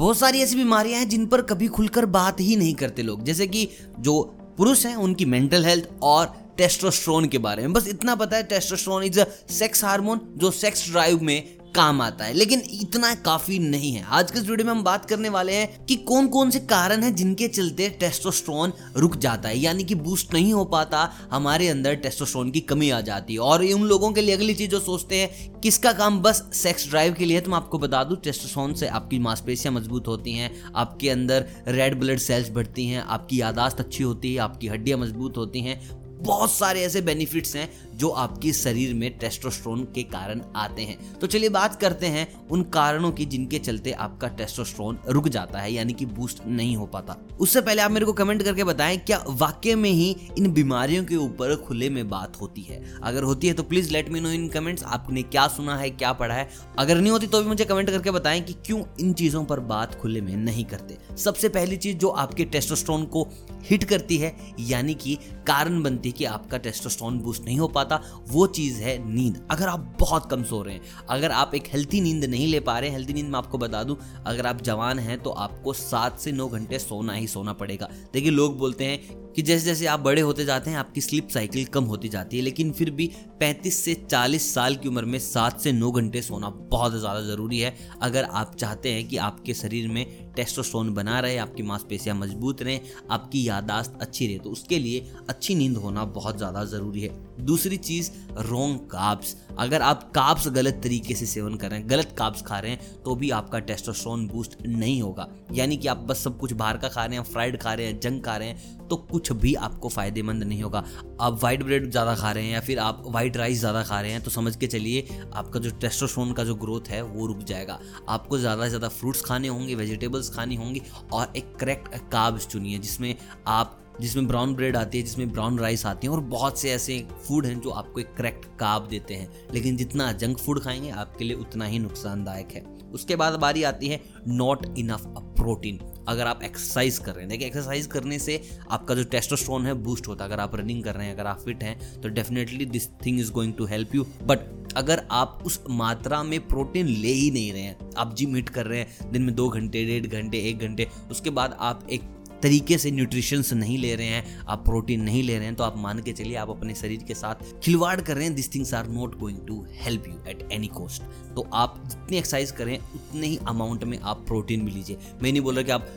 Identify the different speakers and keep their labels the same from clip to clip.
Speaker 1: बहुत सारी ऐसी बीमारियाँ हैं जिन पर कभी खुलकर बात ही नहीं करते लोग। जैसे कि जो पुरुष हैं, उनकी मेंटल हेल्थ और टेस्टोस्ट्रोन के बारे में। बस इतना पता है testosterone is a sex hormone जो सेक्स ड्राइव में काम आता है, लेकिन इतना काफ़ी नहीं है। आज के इस वीडियो में हम बात करने वाले हैं कि कौन कौन से कारण हैं जिनके चलते टेस्टोस्टेरोन रुक जाता है, यानी कि बूस्ट नहीं हो पाता, हमारे अंदर टेस्टोस्टेरोन की कमी आ जाती है। और उन लोगों के लिए अगली चीज़ जो सोचते हैं, किसका काम बस सेक्स ड्राइव के लिए तो मैं आपको बता दूँ टेस्टोस्टेरोन से आपकी मांसपेशियाँ मज़बूत होती हैं, आपके अंदर रेड ब्लड सेल्स बढ़ती हैं, आपकी यादाश्त अच्छी होती है, आपकी हड्डियाँ मज़बूत होती हैं बहुत सारे ऐसे बेनिफिट्स हैं जो आपके शरीर में टेस्टोस्टेरोन के कारण आते हैं। तो चलिए बात करते हैं उन कारणों की जिनके चलते आपका टेस्टोस्टेरोन रुक जाता है, यानी कि बूस्ट नहीं हो पाता। उससे पहले आप मेरे को कमेंट करके बताएँ, क्या वाक्य में ही इन बीमारियों के ऊपर खुले में बात होती है? अगर होती है तो please let me know in comments आपने क्या सुना है, क्या पढ़ा है? अगर नहीं होती तो भी मुझे कमेंट करके बताएँ कि क्यों इन चीज़ों पर बात खुले में नहीं करते। सबसे पहली चीज़ जो आपके टेस्टोस्टेरोन को हिट करती है, यानी कि कारण बनती है कि आपका टेस्टोस्टोन बूस्ट नहीं हो पाता, वो चीज़ है नींद। अगर आप बहुत कम सो रहे हैं, अगर आप एक हेल्थी नींद नहीं ले पा रहे हैं हेल्थी नींद में आपको बता दूँ, अगर आप जवान हैं तो आपको सात से नौ घंटे सोना ही सोना पड़ेगा। देखिए, लोग बोलते हैं कि जैसे जैसे आप बड़े होते जाते हैं, आपकी स्लीप साइकिल कम होती जाती है, लेकिन फिर भी 35 से 40 साल की उम्र में सात से नौ घंटे सोना बहुत ज़्यादा ज़रूरी है। अगर आप चाहते हैं कि आपके शरीर में टेस्टोस्टेरोन बना रहे, आपकी मांसपेशियाँ मज़बूत रहें, आपकी यादाश्त अच्छी रहे तो उसके लिए अच्छी नींद होना बहुत ज़्यादा ज़रूरी है। दूसरी चीज़ रोंग काब्स अगर आप काब्स गलत तरीके से सेवन कर रहे हैं, गलत काब्स खा रहे हैं तो भी आपका टेस्टोस्टेरोन बूस्ट नहीं होगा। यानी कि आप बस सब कुछ बाहर का खा रहे हैं फ्राइड खा रहे हैं जंक खा रहे हैं तो कुछ भी आपको फ़ायदेमंद नहीं होगा। आप व्हाइट ब्रेड ज़्यादा खा रहे हैं या फिर आप वाइट राइस ज़्यादा खा रहे हैं तो समझ के चलिए, आपका जो टेस्टोस्टेरोन का जो ग्रोथ है, वो रुक जाएगा। आपको ज़्यादा से ज़्यादा फ्रूट्स खाने होंगे वेजिटेबल्स खानी होंगी और एक करेक्ट काब्स चुनिए, जिसमें आप जिसमें ब्राउन ब्रेड आती है, जिसमें ब्राउन राइस आती है और बहुत से ऐसे फ़ूड हैं जो आपको एक करेक्ट काब देते हैं। लेकिन जितना जंक फ़ूड खाएँगे, आपके लिए उतना ही नुकसानदायक है। उसके बाद बारी आती है नॉट इनफ अ प्रोटीन अगर आप एक्सरसाइज कर रहे हैं, देखिए एक्सरसाइज करने से आपका जो टेस्टोस्टेरोन है बूस्ट होता है। अगर आप रनिंग कर रहे हैं, अगर आप फिट हैं तो definitely this thing is going to help you but अगर आप उस मात्रा में प्रोटीन ले ही नहीं रहे हैं, आप जिम हिट कर रहे हैं, दिन में दो घंटे, डेढ़ घंटे, एक घंटे, उसके बाद आप एक तरीके से न्यूट्रिशंस नहीं ले रहे हैं, आप प्रोटीन नहीं ले रहे हैं तो आप मान के चलिए आप अपने शरीर के साथ खिलवाड़ कर रहे हैं। This things are not going to help you at any cost तो आप जितनी एक्सरसाइज करें, उतने ही अमाउंट में आप प्रोटीन भी लीजिए। मैं नहीं बोल रहा कि आप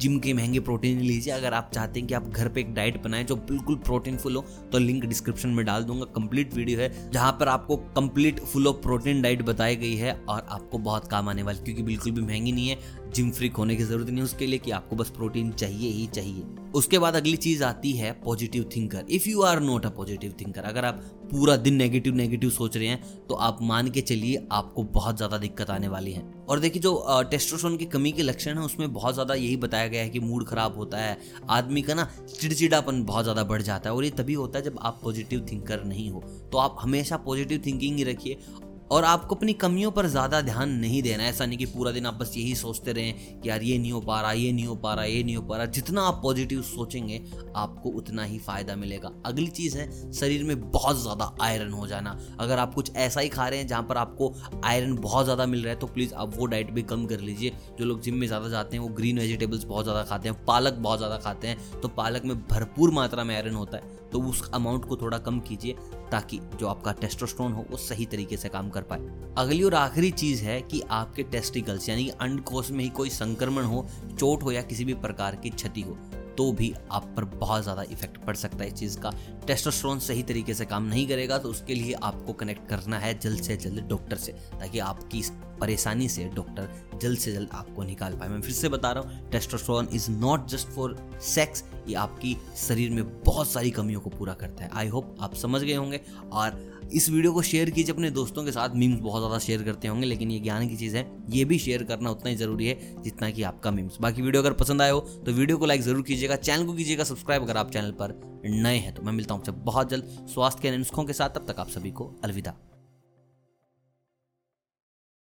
Speaker 1: जिम के महँगे प्रोटीन लीजिए। अगर आप चाहते हैं कि आप घर पे एक डाइट बनाएँ जो बिल्कुल प्रोटीन फुल हो तो लिंक डिस्क्रिप्शन में डाल दूँगा। कंप्लीट वीडियो है, जहाँ पर आपको complete full of protein diet बताई गई है और आपको बहुत काम आने वाली, क्योंकि बिल्कुल भी महँगी नहीं है। जिम फ्रीक होने की ज़रूरत नहीं, उसके लिए कि आपको बस प्रोटीन चाहिए ही चाहिए। उसके बाद अगली चीज़ आती है positive thinker if you are not a positive thinker अगर आप पूरा दिन नेगेटिव नेगेटिव सोच रहे हैं तो आप मान के चलिए आपको बहुत ज़्यादा दिक्कत आने वाली है। और देखिए जो टेस्टोस्टेरोन की कमी के लक्षण है, उसमें बहुत ज़्यादा यही बताया गया है कि मूड खराब होता है, आदमी का ना चिड़चिड़ापन बहुत ज़्यादा बढ़ जाता है, और ये तभी होता है जब आप पॉजिटिव थिंकर नहीं हो। तो आप हमेशा पॉजिटिव थिंकिंग ही रखिए और आपको अपनी कमियों पर ज़्यादा ध्यान नहीं देना ऐसा नहीं कि पूरा दिन आप बस यही सोचते रहें कि यार ये नहीं हो पा रहा, ये नहीं हो पा रहा, ये नहीं हो पा रहा। जितना आप पॉजिटिव सोचेंगे, आपको उतना ही फ़ायदा मिलेगा। अगली चीज़ है, शरीर में बहुत ज़्यादा आयरन हो जाना। अगर आप कुछ ऐसा ही खा रहे हैं जहाँ पर आपको आयरन बहुत ज़्यादा मिल रहा है तो प्लीज़ आप वो डाइट भी कम कर लीजिए। जो लोग जिम में ज़्यादा जाते हैं, वो ग्रीन वेजिटेबल्स बहुत ज़्यादा खाते हैं, पालक बहुत ज़्यादा खाते हैं तो पालक में भरपूर मात्रा में आयरन होता है। तो उस अमाउंट को थोड़ा कम कीजिए, ताकि जो आपका टेस्टोस्टेरोन हो, वो सही तरीके से काम कर पाए। अगली और आखिरी चीज़ है कि आपके टेस्टिकल्स यानी अंडकोश में ही कोई संक्रमण हो, चोट हो या किसी भी प्रकार की क्षति हो तो भी आप पर बहुत ज़्यादा इफ़ेक्ट पड़ सकता है इस चीज़ का। टेस्टोस्टेरोन सही तरीके से काम नहीं करेगा तो उसके लिए आपको कनेक्ट करना है जल्द से जल्द डॉक्टर से, ताकि आपकी परेशानी से डॉक्टर जल्द से जल्द आपको निकाल पाए। मैं फिर से बता रहा हूँ testosterone is not just for sex ये आपकी शरीर में बहुत सारी कमियों को पूरा करता है। आई होप आप समझ गए होंगे। और इस वीडियो को शेयर कीजिए अपने दोस्तों के साथ। मीम्स बहुत ज़्यादा शेयर करते होंगे, लेकिन ये ज्ञान की चीज़ है। ये भी शेयर करना उतना ही ज़रूरी है जितना कि आपका मीम्स बाकी वीडियो अगर पसंद आए हो तो वीडियो को लाइक ज़रूर कीजिएगा। चैनल को कीजिएगा सब्सक्राइब अगर आप चैनल पर नए हैं तो मैं मिलता हूँ बहुत जल्द। स्वास्थ्य के नुस्खों के साथ, तब तक आप सभी को अलविदा।